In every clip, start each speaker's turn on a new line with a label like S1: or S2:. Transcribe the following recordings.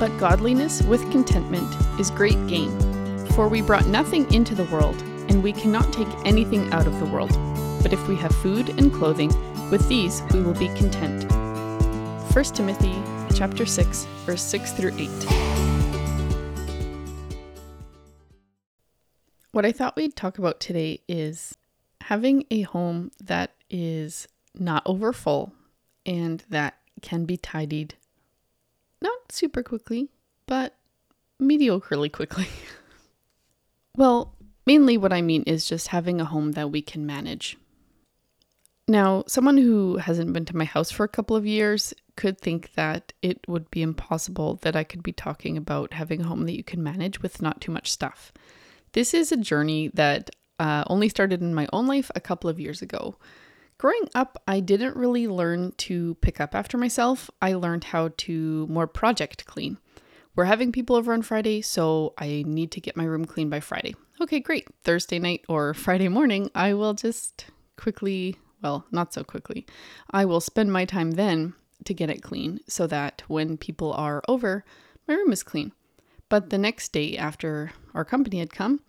S1: But godliness with contentment is great gain. For we brought nothing into the world, and we cannot take anything out of the world. But if we have food and clothing, with these we will be content. 1 Timothy chapter 6, verse 6 through 8. What I thought we'd talk about today is having a home that is not over full and that can be tidied not super quickly, but mediocrely quickly. well, mainly what I mean is just having a home that we can manage. Now, someone who hasn't been to my house for a couple of years could think that it would be impossible that I could be talking about having a home that you can manage with not too much stuff. This is a journey that uh, only started in my own life a couple of years ago. Growing up, I didn't really learn to pick up after myself. I learned how to more project clean. We're having people over on Friday, so I need to get my room clean by Friday. Okay, great. Thursday night or Friday morning, I will just quickly, well, not so quickly, I will spend my time then to get it clean so that when people are over, my room is clean. But the next day after our company had come,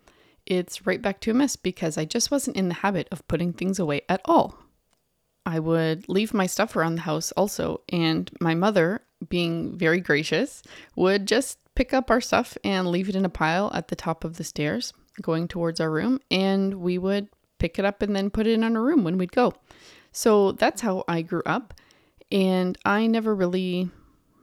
S1: it's right back to a mess because I just wasn't in the habit of putting things away at all. I would leave my stuff around the house also. And my mother, being very gracious, would just pick up our stuff and leave it in a pile at the top of the stairs going towards our room. And we would pick it up and then put it in our room when we'd go. So that's how I grew up. And I never really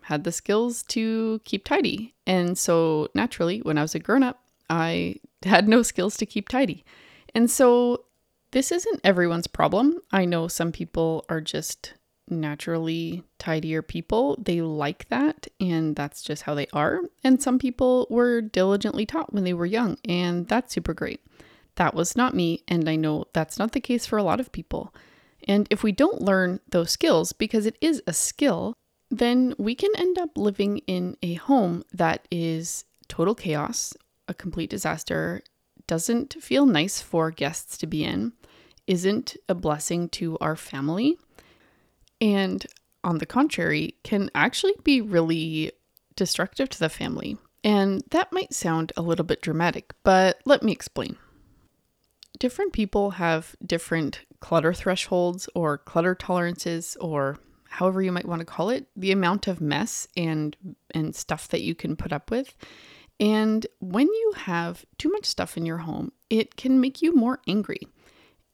S1: had the skills to keep tidy. And so naturally, when I was a grown up, I had no skills to keep tidy. And so this isn't everyone's problem. I know some people are just naturally tidier people. They like that, and that's just how they are. And some people were diligently taught when they were young, and that's super great. That was not me, and I know that's not the case for a lot of people. And if we don't learn those skills, because it is a skill, then we can end up living in a home that is total chaos, a complete disaster, doesn't feel nice for guests to be in, isn't a blessing to our family, and on the contrary, can actually be really destructive to the family. And that might sound a little bit dramatic, but let me explain. Different people have different clutter thresholds or clutter tolerances or however you might want to call it, the amount of mess and and stuff that you can put up with. And when you have too much stuff in your home, it can make you more angry.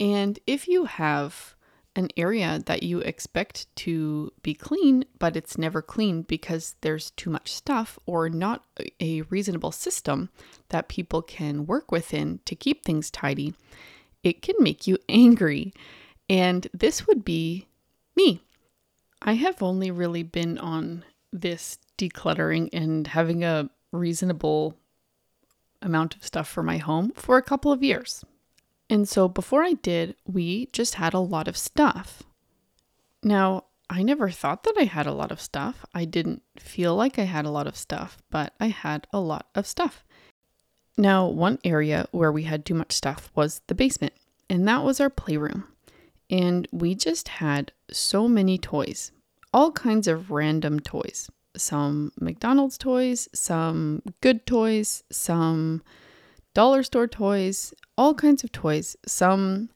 S1: And if you have an area that you expect to be clean, but it's never clean because there's too much stuff or not a reasonable system that people can work within to keep things tidy, it can make you angry. And this would be me. I have only really been on this decluttering and having a reasonable amount of stuff for my home for a couple of years. And so before I did, we just had a lot of stuff. Now, I never thought that I had a lot of stuff. I didn't feel like I had a lot of stuff, but I had a lot of stuff. Now, one area where we had too much stuff was the basement, and that was our playroom. And we just had so many toys, all kinds of random toys some McDonald's toys, some good toys, some dollar store toys, all kinds of toys, some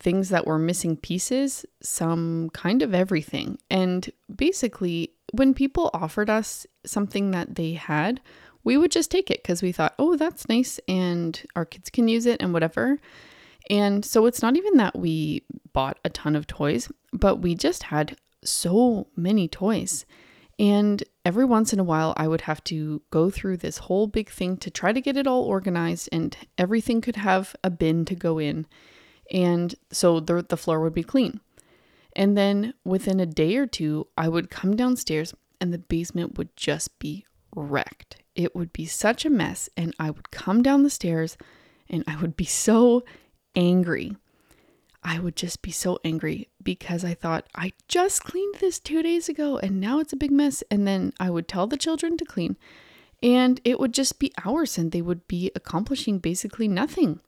S1: things that were missing pieces, some kind of everything. And basically, when people offered us something that they had, we would just take it because we thought, oh, that's nice and our kids can use it and whatever. And so it's not even that we bought a ton of toys, but we just had so many toys. And every once in a while, I would have to go through this whole big thing to try to get it all organized, and everything could have a bin to go in. And so the, the floor would be clean. And then within a day or two, I would come downstairs and the basement would just be wrecked. It would be such a mess. And I would come down the stairs and I would be so angry. I would just be so angry because I thought, I just cleaned this two days ago and now it's a big mess. And then I would tell the children to clean and it would just be hours and they would be accomplishing basically nothing.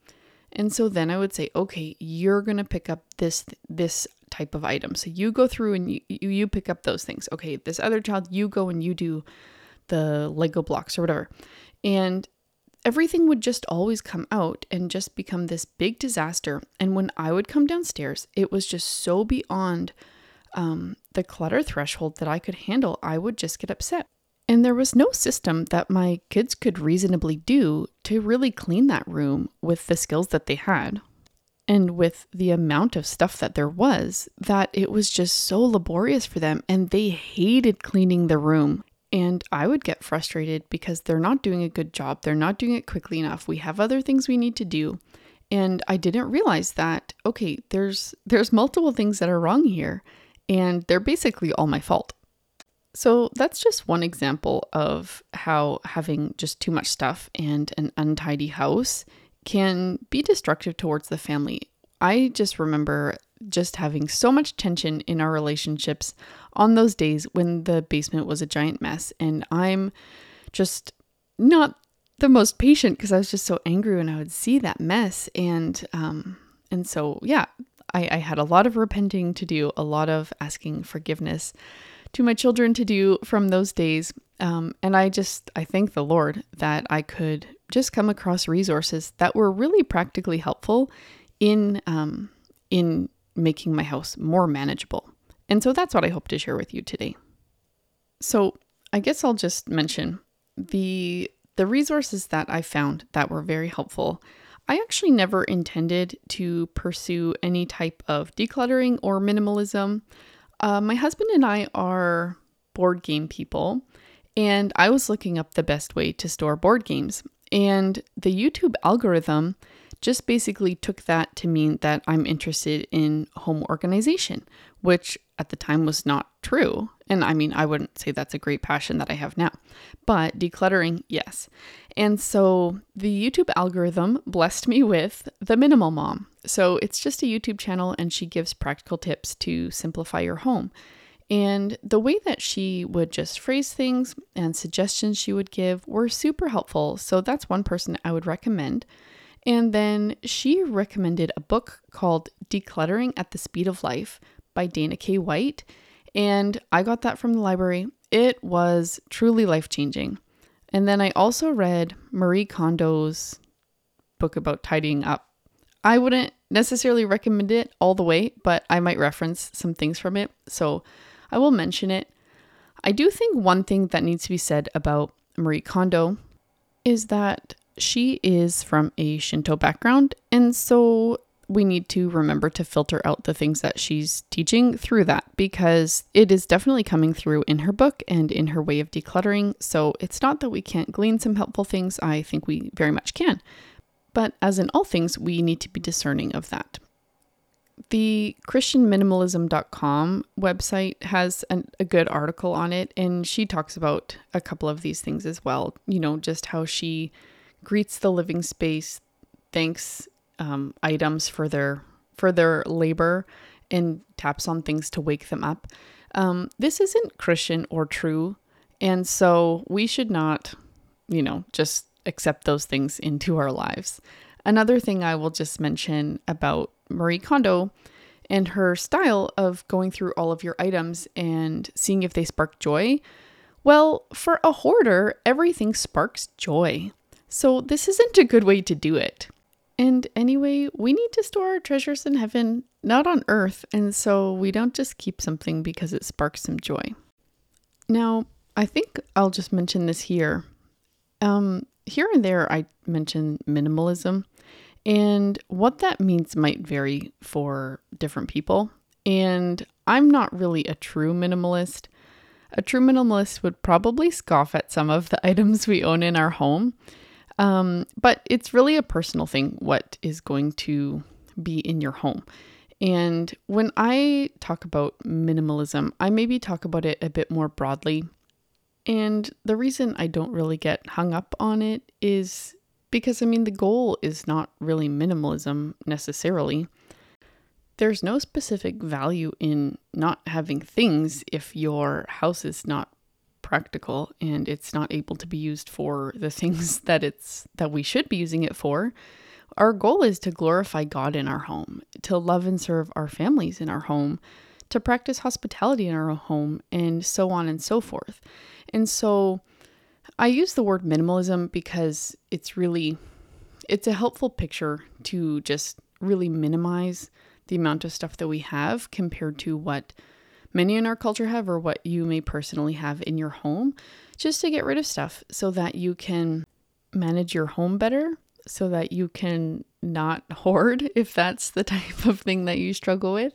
S1: And so then I would say, okay, you're going to pick up this, this type of item. So you go through and you, you pick up those things. Okay, this other child, you go and you do the Lego blocks or whatever. And everything would just always come out and just become this big disaster. And when I would come downstairs, it was just so beyond um, the clutter threshold that I could handle. I would just get upset. And there was no system that my kids could reasonably do to really clean that room with the skills that they had and with the amount of stuff that there was, that it was just so laborious for them. And they hated cleaning the room. And I would get frustrated because they're not doing a good job. They're not doing it quickly enough. We have other things we need to do. And I didn't realize that okay, there's there's multiple things that are wrong here and they're basically all my fault. So that's just one example of how having just too much stuff and an untidy house can be destructive towards the family. I just remember just having so much tension in our relationships on those days when the basement was a giant mess. And I'm just not the most patient because I was just so angry when I would see that mess. And, um, and so, yeah, I, I had a lot of repenting to do, a lot of asking forgiveness to my children to do from those days. Um, and I just, I thank the Lord that I could just come across resources that were really practically helpful in, um, in making my house more manageable. And so that's what I hope to share with you today. So I guess I'll just mention the the resources that I found that were very helpful. I actually never intended to pursue any type of decluttering or minimalism. Uh, my husband and I are board game people, and I was looking up the best way to store board games. And the YouTube algorithm just basically took that to mean that I'm interested in home organization, which at the time was not true. And I mean, I wouldn't say that's a great passion that I have now, but decluttering, yes. And so the YouTube algorithm blessed me with The Minimal Mom. So it's just a YouTube channel and she gives practical tips to simplify your home. And the way that she would just phrase things and suggestions she would give were super helpful. So that's one person I would recommend. And then she recommended a book called Decluttering at the Speed of Life by Dana K. White. And I got that from the library. It was truly life changing. And then I also read Marie Kondo's book about tidying up. I wouldn't necessarily recommend it all the way, but I might reference some things from it. So I will mention it. I do think one thing that needs to be said about Marie Kondo is that she is from a Shinto background, and so we need to remember to filter out the things that she's teaching through that because it is definitely coming through in her book and in her way of decluttering. So it's not that we can't glean some helpful things, I think we very much can. But as in all things, we need to be discerning of that. The ChristianMinimalism.com website has an, a good article on it, and she talks about a couple of these things as well. You know, just how she greets the living space, thanks um, items for their for their labor, and taps on things to wake them up. Um, this isn't Christian or true, and so we should not, you know, just accept those things into our lives. Another thing I will just mention about Marie Kondo and her style of going through all of your items and seeing if they spark joy. Well, for a hoarder, everything sparks joy. So, this isn't a good way to do it. And anyway, we need to store our treasures in heaven, not on earth, and so we don't just keep something because it sparks some joy. Now, I think I'll just mention this here. Um, here and there, I mention minimalism, and what that means might vary for different people. And I'm not really a true minimalist. A true minimalist would probably scoff at some of the items we own in our home um, but it's really a personal thing what is going to be in your home. And when I talk about minimalism, I maybe talk about it a bit more broadly. And the reason I don't really get hung up on it is because, I mean, the goal is not really minimalism necessarily. There's no specific value in not having things if your house is not practical and it's not able to be used for the things that it's that we should be using it for our goal is to glorify God in our home, to love and serve our families in our home, to practice hospitality in our home, and so on and so forth. And so, I use the word minimalism because it's really it's a helpful picture to just really minimize the amount of stuff that we have compared to what many in our culture have or what you may personally have in your home just to get rid of stuff so that you can manage your home better so that you can not hoard if that's the type of thing that you struggle with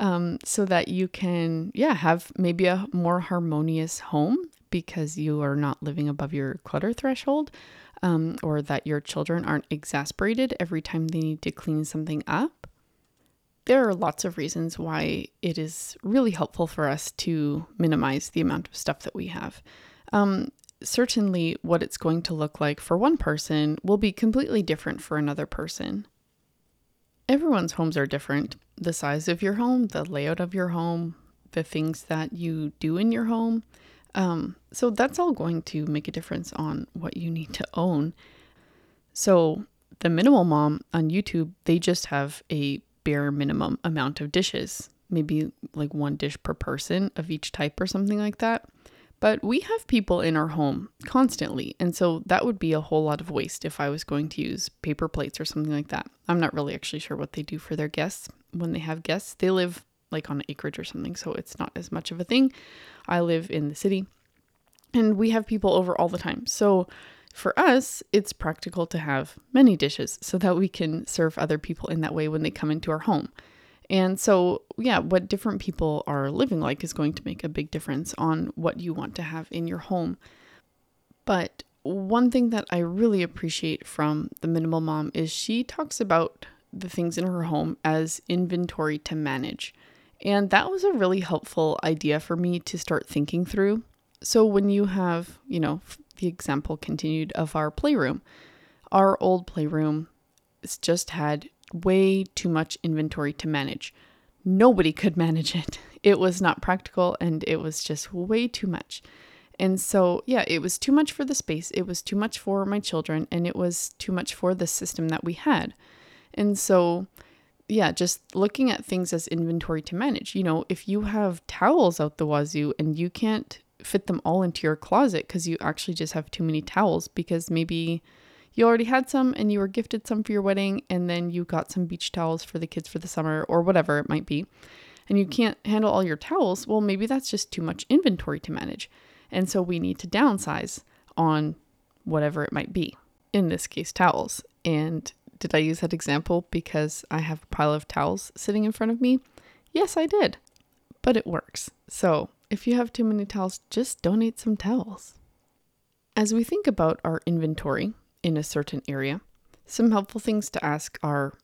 S1: um, so that you can yeah have maybe a more harmonious home because you are not living above your clutter threshold um, or that your children aren't exasperated every time they need to clean something up there are lots of reasons why it is really helpful for us to minimize the amount of stuff that we have um, certainly what it's going to look like for one person will be completely different for another person. Everyone's homes are different. The size of your home, the layout of your home, the things that you do in your home. Um, so that's all going to make a difference on what you need to own. So the minimal mom on YouTube, they just have a bare minimum amount of dishes, maybe like one dish per person of each type or something like that. But we have people in our home constantly. And so that would be a whole lot of waste if I was going to use paper plates or something like that. I'm not really actually sure what they do for their guests when they have guests. They live like on an acreage or something, so it's not as much of a thing. I live in the city and we have people over all the time. So for us, it's practical to have many dishes so that we can serve other people in that way when they come into our home. And so, yeah, what different people are living like is going to make a big difference on what you want to have in your home. But one thing that I really appreciate from the minimal mom is she talks about the things in her home as inventory to manage. And that was a really helpful idea for me to start thinking through. So when you have, you know, the example continued of our playroom, our old playroom just had way too much inventory to manage. Nobody could manage it. It was not practical and it was just way too much. And so, yeah, it was too much for the space, it was too much for my children, and it was too much for the system that we had. And so, yeah, just looking at things as inventory to manage. You know, if you have towels out the wazoo and you can't fit them all into your closet because you actually just have too many towels because maybe you already had some and you were gifted some for your wedding, and then you got some beach towels for the kids for the summer or whatever it might be, and you can't handle all your towels, well, maybe that's just too much inventory to manage. And so we need to downsize on whatever it might be, in this case, towels. And did I use that example because I have a pile of towels sitting in front of me? Yes, I did, but it works. So if you have too many towels, just donate some towels. As we think about our inventory, in a certain area. Some helpful things to ask are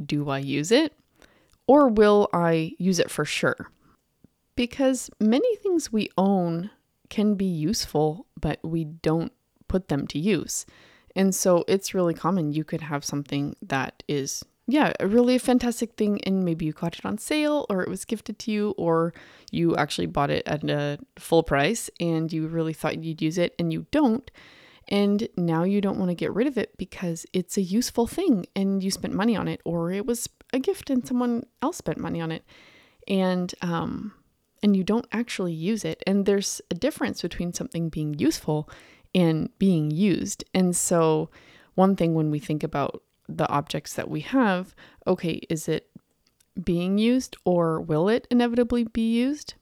S1: Do I use it? Or will I use it for sure? Because many things we own can be useful, but we don't put them to use. And so it's really common. You could have something that is, yeah, a really fantastic thing, and maybe you got it on sale, or it was gifted to you, or you actually bought it at a full price and you really thought you'd use it and you don't. And now you don't want to get rid of it because it's a useful thing and you spent money on it, or it was a gift and someone else spent money on it. And, um, and you don't actually use it. And there's a difference between something being useful and being used. And so, one thing when we think about the objects that we have, okay, is it being used or will it inevitably be used?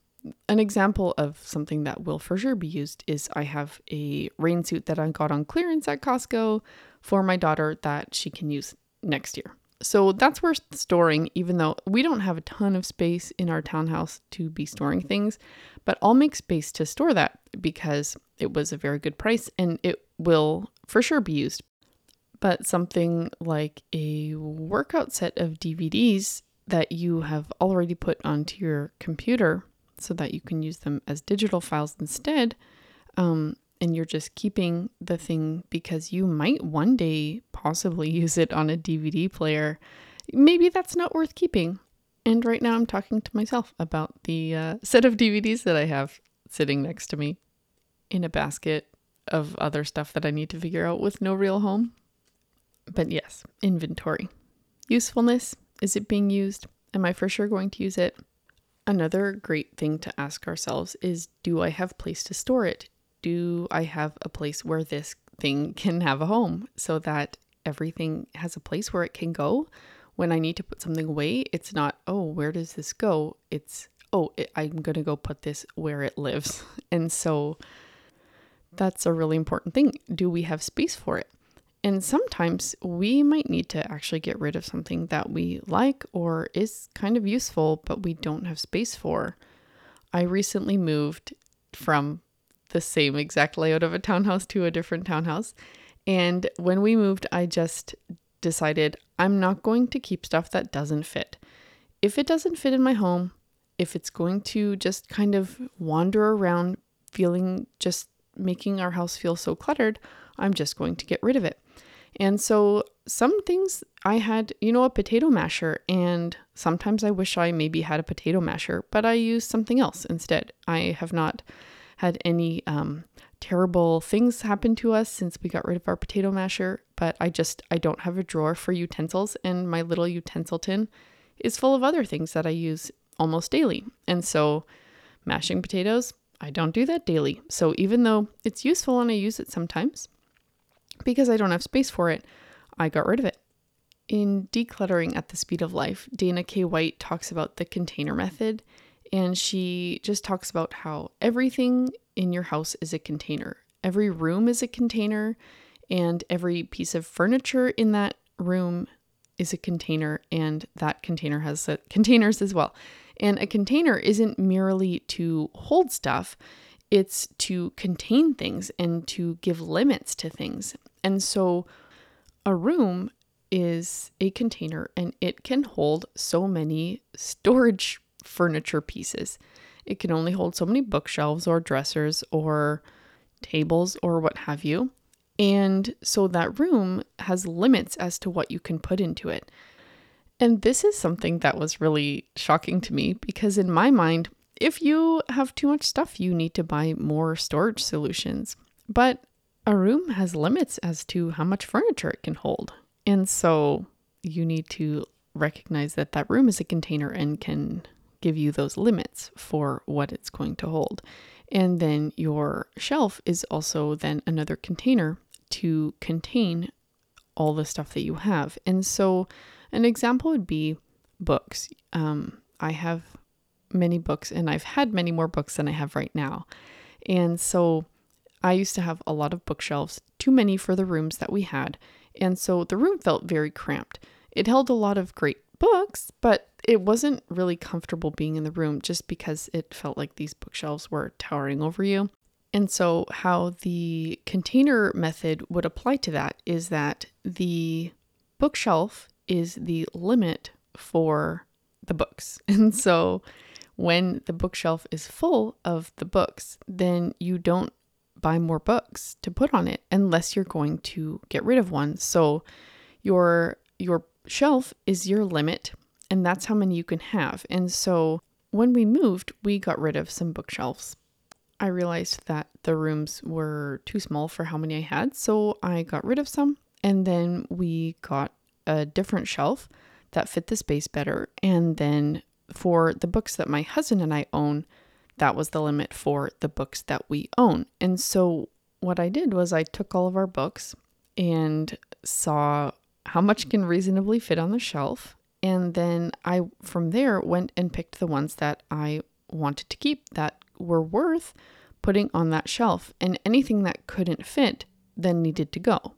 S1: an example of something that will for sure be used is I have a rain suit that I got on clearance at Costco for my daughter that she can use next year. So that's worth storing, even though we don't have a ton of space in our townhouse to be storing things. But I'll make space to store that because it was a very good price and it will for sure be used. But something like a workout set of DVDs that you have already put onto your computer so that you can use them as digital files instead. Um, and you're just keeping the thing because you might one day possibly use it on a DVD player. Maybe that's not worth keeping. And right now I'm talking to myself about the uh, set of DVDs that I have sitting next to me in a basket of other stuff that I need to figure out with no real home. But yes, inventory. Usefulness. Is it being used? Am I for sure going to use it? Another great thing to ask ourselves is Do I have place to store it? do I have a place where this thing can have a home so that everything has a place where it can go? When I need to put something away, it's not, oh, where does this go? It's, oh, it, I'm going to go put this where it lives. And so that's a really important thing. Do we have space for it? And sometimes we might need to actually get rid of something that we like or is kind of useful, but we don't have space for. I recently moved from the same exact layout of a townhouse to a different townhouse. And when we moved, I just decided I'm not going to keep stuff that doesn't fit. If it doesn't fit in my home, if it's going to just kind of wander around feeling just making our house feel so cluttered, I'm just going to get rid of it. And so some things I had, you know, a potato masher, and sometimes I wish I maybe had a potato masher, but I use something else instead. I have not had any um, terrible things happen to us since we got rid of our potato masher, but I just I don't have a drawer for utensils, and my little utensil tin is full of other things that I use almost daily. And so mashing potatoes, I don't do that daily. So even though it's useful and I use it sometimes, because I don't have space for it, I got rid of it. In Decluttering at the Speed of Life, Dana K. White talks about the container method, and she just talks about how everything in your house is a container. Every room is a container, and every piece of furniture in that room is a container, and that container has containers as well. And a container isn't merely to hold stuff, it's to contain things and to give limits to things. And so a room is a container and it can hold so many storage furniture pieces. It can only hold so many bookshelves or dressers or tables or what have you. And so that room has limits as to what you can put into it. And this is something that was really shocking to me because, in my mind, if you have too much stuff, you need to buy more storage solutions. But a room has limits as to how much furniture it can hold. And so you need to recognize that that room is a container and can give you those limits for what it's going to hold. And then your shelf is also then another container to contain all the stuff that you have. And so an example would be books. Um, I have many books and I've had many more books than I have right now. And so I used to have a lot of bookshelves, too many for the rooms that we had. And so the room felt very cramped. It held a lot of great books, but it wasn't really comfortable being in the room just because it felt like these bookshelves were towering over you. And so, how the container method would apply to that is that the bookshelf is the limit for the books. And so, when the bookshelf is full of the books, then you don't buy more books to put on it unless you're going to get rid of one. So your your shelf is your limit and that's how many you can have. And so when we moved, we got rid of some bookshelves. I realized that the rooms were too small for how many I had, so I got rid of some and then we got a different shelf that fit the space better and then for the books that my husband and I own, that was the limit for the books that we own. And so what I did was I took all of our books and saw how much can reasonably fit on the shelf. And then I, from there, went and picked the ones that I wanted to keep that were worth putting on that shelf. And anything that couldn't fit then needed to go.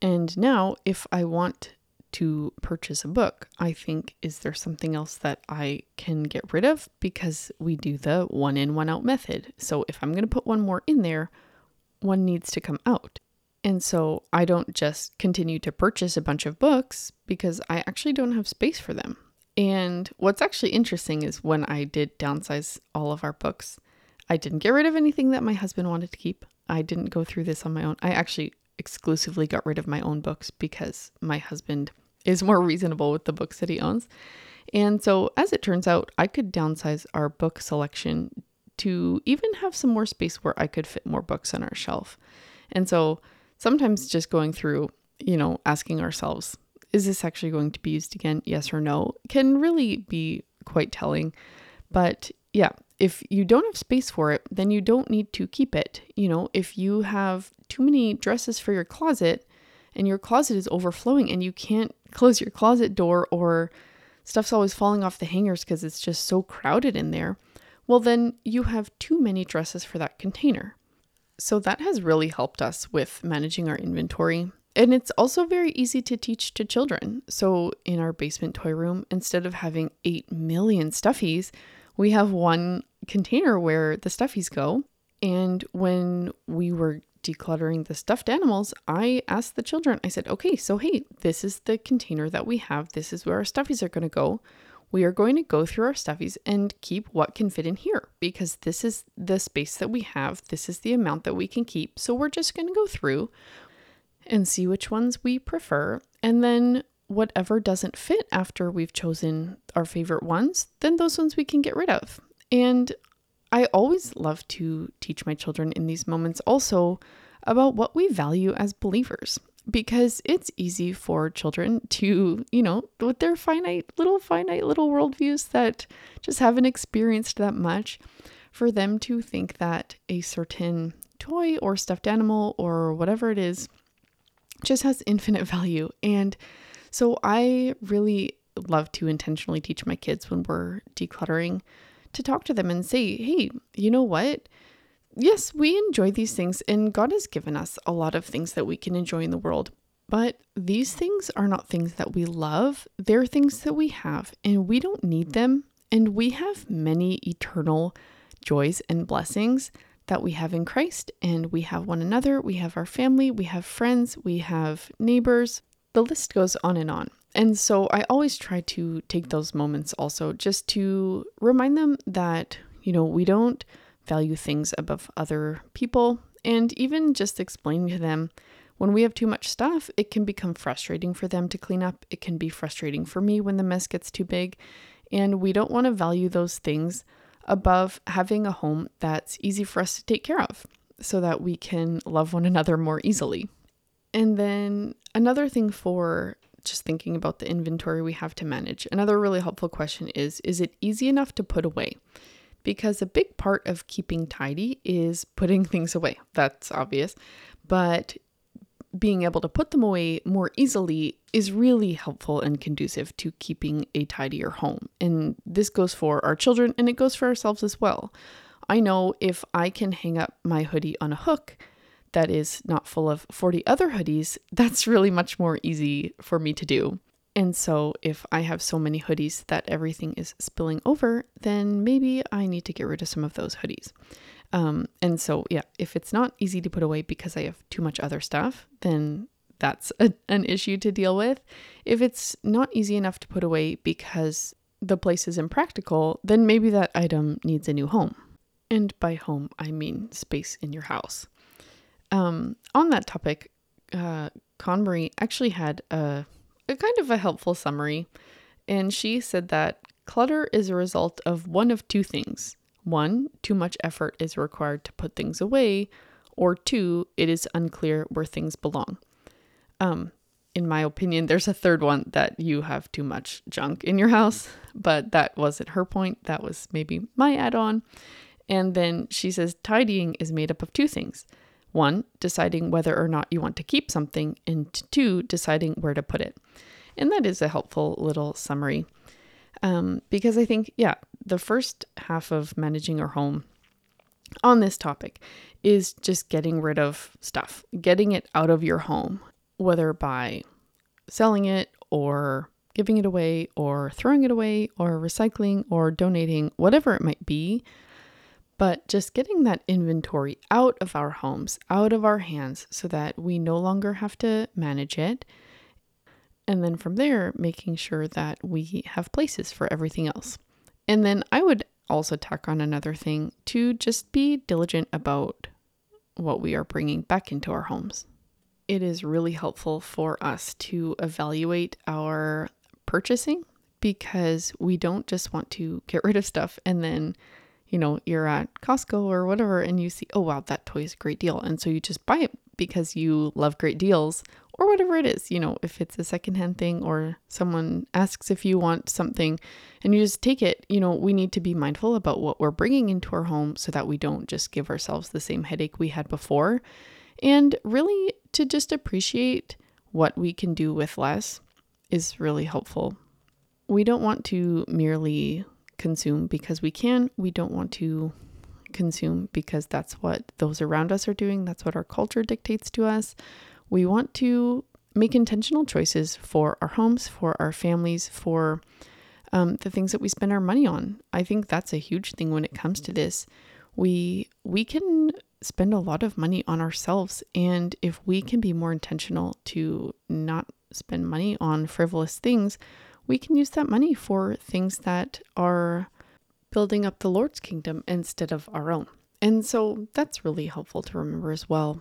S1: And now, if I want to purchase a book, I think, is there something else that I can get rid of? Because we do the one in, one out method. So if I'm going to put one more in there, one needs to come out. And so I don't just continue to purchase a bunch of books because I actually don't have space for them. And what's actually interesting is when I did downsize all of our books, I didn't get rid of anything that my husband wanted to keep. I didn't go through this on my own. I actually exclusively got rid of my own books because my husband is more reasonable with the books that he owns. And so, as it turns out, I could downsize our book selection to even have some more space where I could fit more books on our shelf. And so, sometimes just going through, you know, asking ourselves, is this actually going to be used again? Yes or no, can really be quite telling. But yeah, if you don't have space for it, then you don't need to keep it. You know, if you have too many dresses for your closet and your closet is overflowing and you can't close your closet door or stuff's always falling off the hangers because it's just so crowded in there, well, then you have too many dresses for that container. So that has really helped us with managing our inventory. And it's also very easy to teach to children. So in our basement toy room, instead of having 8 million stuffies, we have one container where the stuffies go. And when we were decluttering the stuffed animals, I asked the children, I said, okay, so hey, this is the container that we have. This is where our stuffies are going to go. We are going to go through our stuffies and keep what can fit in here because this is the space that we have. This is the amount that we can keep. So we're just going to go through and see which ones we prefer. And then whatever doesn't fit after we've chosen our favorite ones, then those ones we can get rid of. And I always love to teach my children in these moments also about what we value as believers because it's easy for children to, you know, with their finite little finite little worldviews that just haven't experienced that much, for them to think that a certain toy or stuffed animal or whatever it is just has infinite value. And so I really love to intentionally teach my kids when we're decluttering to talk to them and say, hey, you know what? Yes, we enjoy these things, and God has given us a lot of things that we can enjoy in the world. But these things are not things that we love. They're things that we have, and we don't need them. And we have many eternal joys and blessings that we have in Christ, and we have one another, we have our family, we have friends, we have neighbors, the list goes on and on. And so I always try to take those moments also just to remind them that, you know, we don't value things above other people. And even just explaining to them when we have too much stuff, it can become frustrating for them to clean up. It can be frustrating for me when the mess gets too big. And we don't want to value those things above having a home that's easy for us to take care of so that we can love one another more easily. And then another thing for just thinking about the inventory we have to manage, another really helpful question is Is it easy enough to put away? Because a big part of keeping tidy is putting things away. That's obvious. But being able to put them away more easily is really helpful and conducive to keeping a tidier home. And this goes for our children and it goes for ourselves as well. I know if I can hang up my hoodie on a hook, that is not full of 40 other hoodies, that's really much more easy for me to do. And so, if I have so many hoodies that everything is spilling over, then maybe I need to get rid of some of those hoodies. Um, and so, yeah, if it's not easy to put away because I have too much other stuff, then that's a, an issue to deal with. If it's not easy enough to put away because the place is impractical, then maybe that item needs a new home. And by home, I mean space in your house. Um, on that topic, uh, KonMari actually had a, a kind of a helpful summary, and she said that clutter is a result of one of two things. One, too much effort is required to put things away, or two, it is unclear where things belong. Um, in my opinion, there's a third one that you have too much junk in your house, but that wasn't her point. That was maybe my add on. And then she says tidying is made up of two things one, deciding whether or not you want to keep something, and two, deciding where to put it. And that is a helpful little summary. Um, because I think, yeah, the first half of managing our home on this topic is just getting rid of stuff, getting it out of your home, whether by selling it or giving it away or throwing it away or recycling or donating, whatever it might be. But just getting that inventory out of our homes, out of our hands, so that we no longer have to manage it. And then from there, making sure that we have places for everything else. And then I would also tack on another thing to just be diligent about what we are bringing back into our homes. It is really helpful for us to evaluate our purchasing because we don't just want to get rid of stuff and then you know, you're at Costco or whatever and you see, oh, wow, that toy is a great deal. And so you just buy it because you love great deals or whatever it is, you know, if it's a secondhand thing or someone asks if you want something and you just take it, you know, we need to be mindful about what we're bringing into our home so that we don't just give ourselves the same headache we had before. And really to just appreciate what we can do with less is really helpful. We don't want to merely consume because we can. We don't want to consume because that's what those around us are doing. That's what our culture dictates to us. We want to make intentional choices for our homes, for our families, for um, the things that we spend our money on. I think that's a huge thing when it comes to this. We we can spend a lot of money on ourselves, and if we can be more intentional to not spend money on frivolous things, we can use that money for things that are building up the Lord's kingdom instead of our own. And so that's really helpful to remember as well.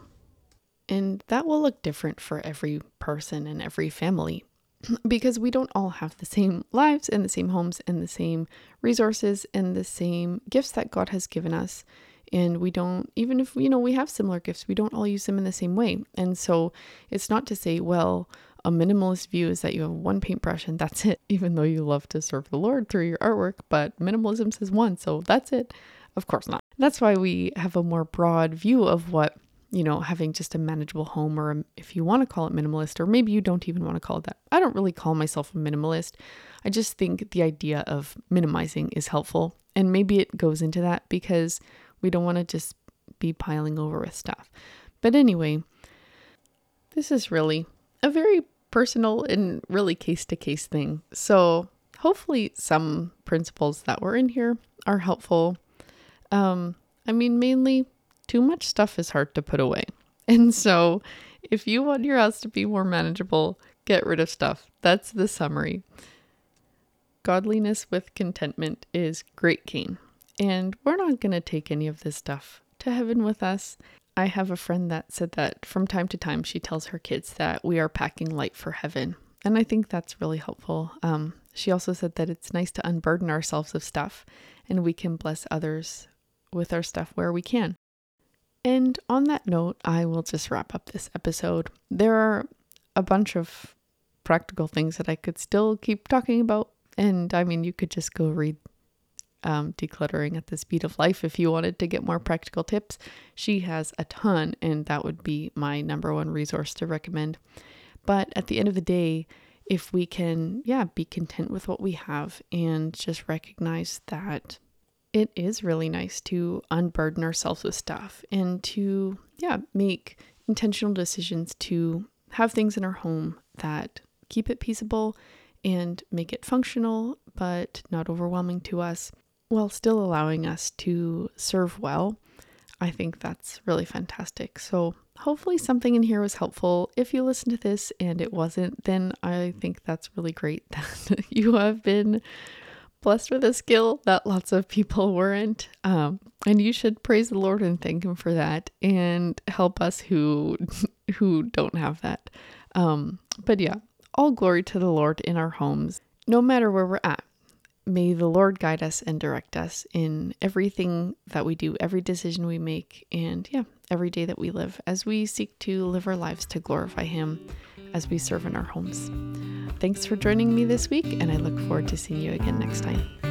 S1: And that will look different for every person and every family because we don't all have the same lives and the same homes and the same resources and the same gifts that God has given us. And we don't, even if, you know, we have similar gifts, we don't all use them in the same way. And so it's not to say, well, a minimalist view is that you have one paintbrush and that's it, even though you love to serve the Lord through your artwork, but minimalism says one, so that's it. Of course not. That's why we have a more broad view of what, you know, having just a manageable home, or um, if you want to call it minimalist, or maybe you don't even want to call it that. I don't really call myself a minimalist. I just think the idea of minimizing is helpful. And maybe it goes into that because we don't want to just be piling over with stuff. But anyway, this is really a very personal and really case to case thing. So hopefully some principles that were in here are helpful. Um, I mean, mainly too much stuff is hard to put away. And so if you want your house to be more manageable, get rid of stuff. That's the summary. Godliness with contentment is great gain. And we're not going to take any of this stuff to heaven with us. I have a friend that said that from time to time she tells her kids that we are packing light for heaven. And I think that's really helpful. Um, she also said that it's nice to unburden ourselves of stuff and we can bless others with our stuff where we can. And on that note, I will just wrap up this episode. There are a bunch of practical things that I could still keep talking about. And I mean, you could just go read um, decluttering at the speed of life if you wanted to get more practical tips. She has a ton, and that would be my number one resource to recommend. But at the end of the day, if we can, yeah, be content with what we have and just recognize that it is really nice to unburden ourselves with stuff and to, yeah, make intentional decisions to have things in our home that keep it peaceable and make it functional but not overwhelming to us while still allowing us to serve well. I think that's really fantastic. So, hopefully, something in here was helpful. If you listened to this and it wasn't, then I think that's really great that you have been blessed with a skill that lots of people weren't. Um, and you should praise the Lord and thank Him for that, and help us who who don't have that. Um, but yeah, all glory to the Lord in our homes, no matter where we're at. May the Lord guide us and direct us in everything that we do, every decision we make, and yeah, every day that we live as we seek to live our lives to glorify Him as we serve in our homes. Thanks for joining me this week, and I look forward to seeing you again next time.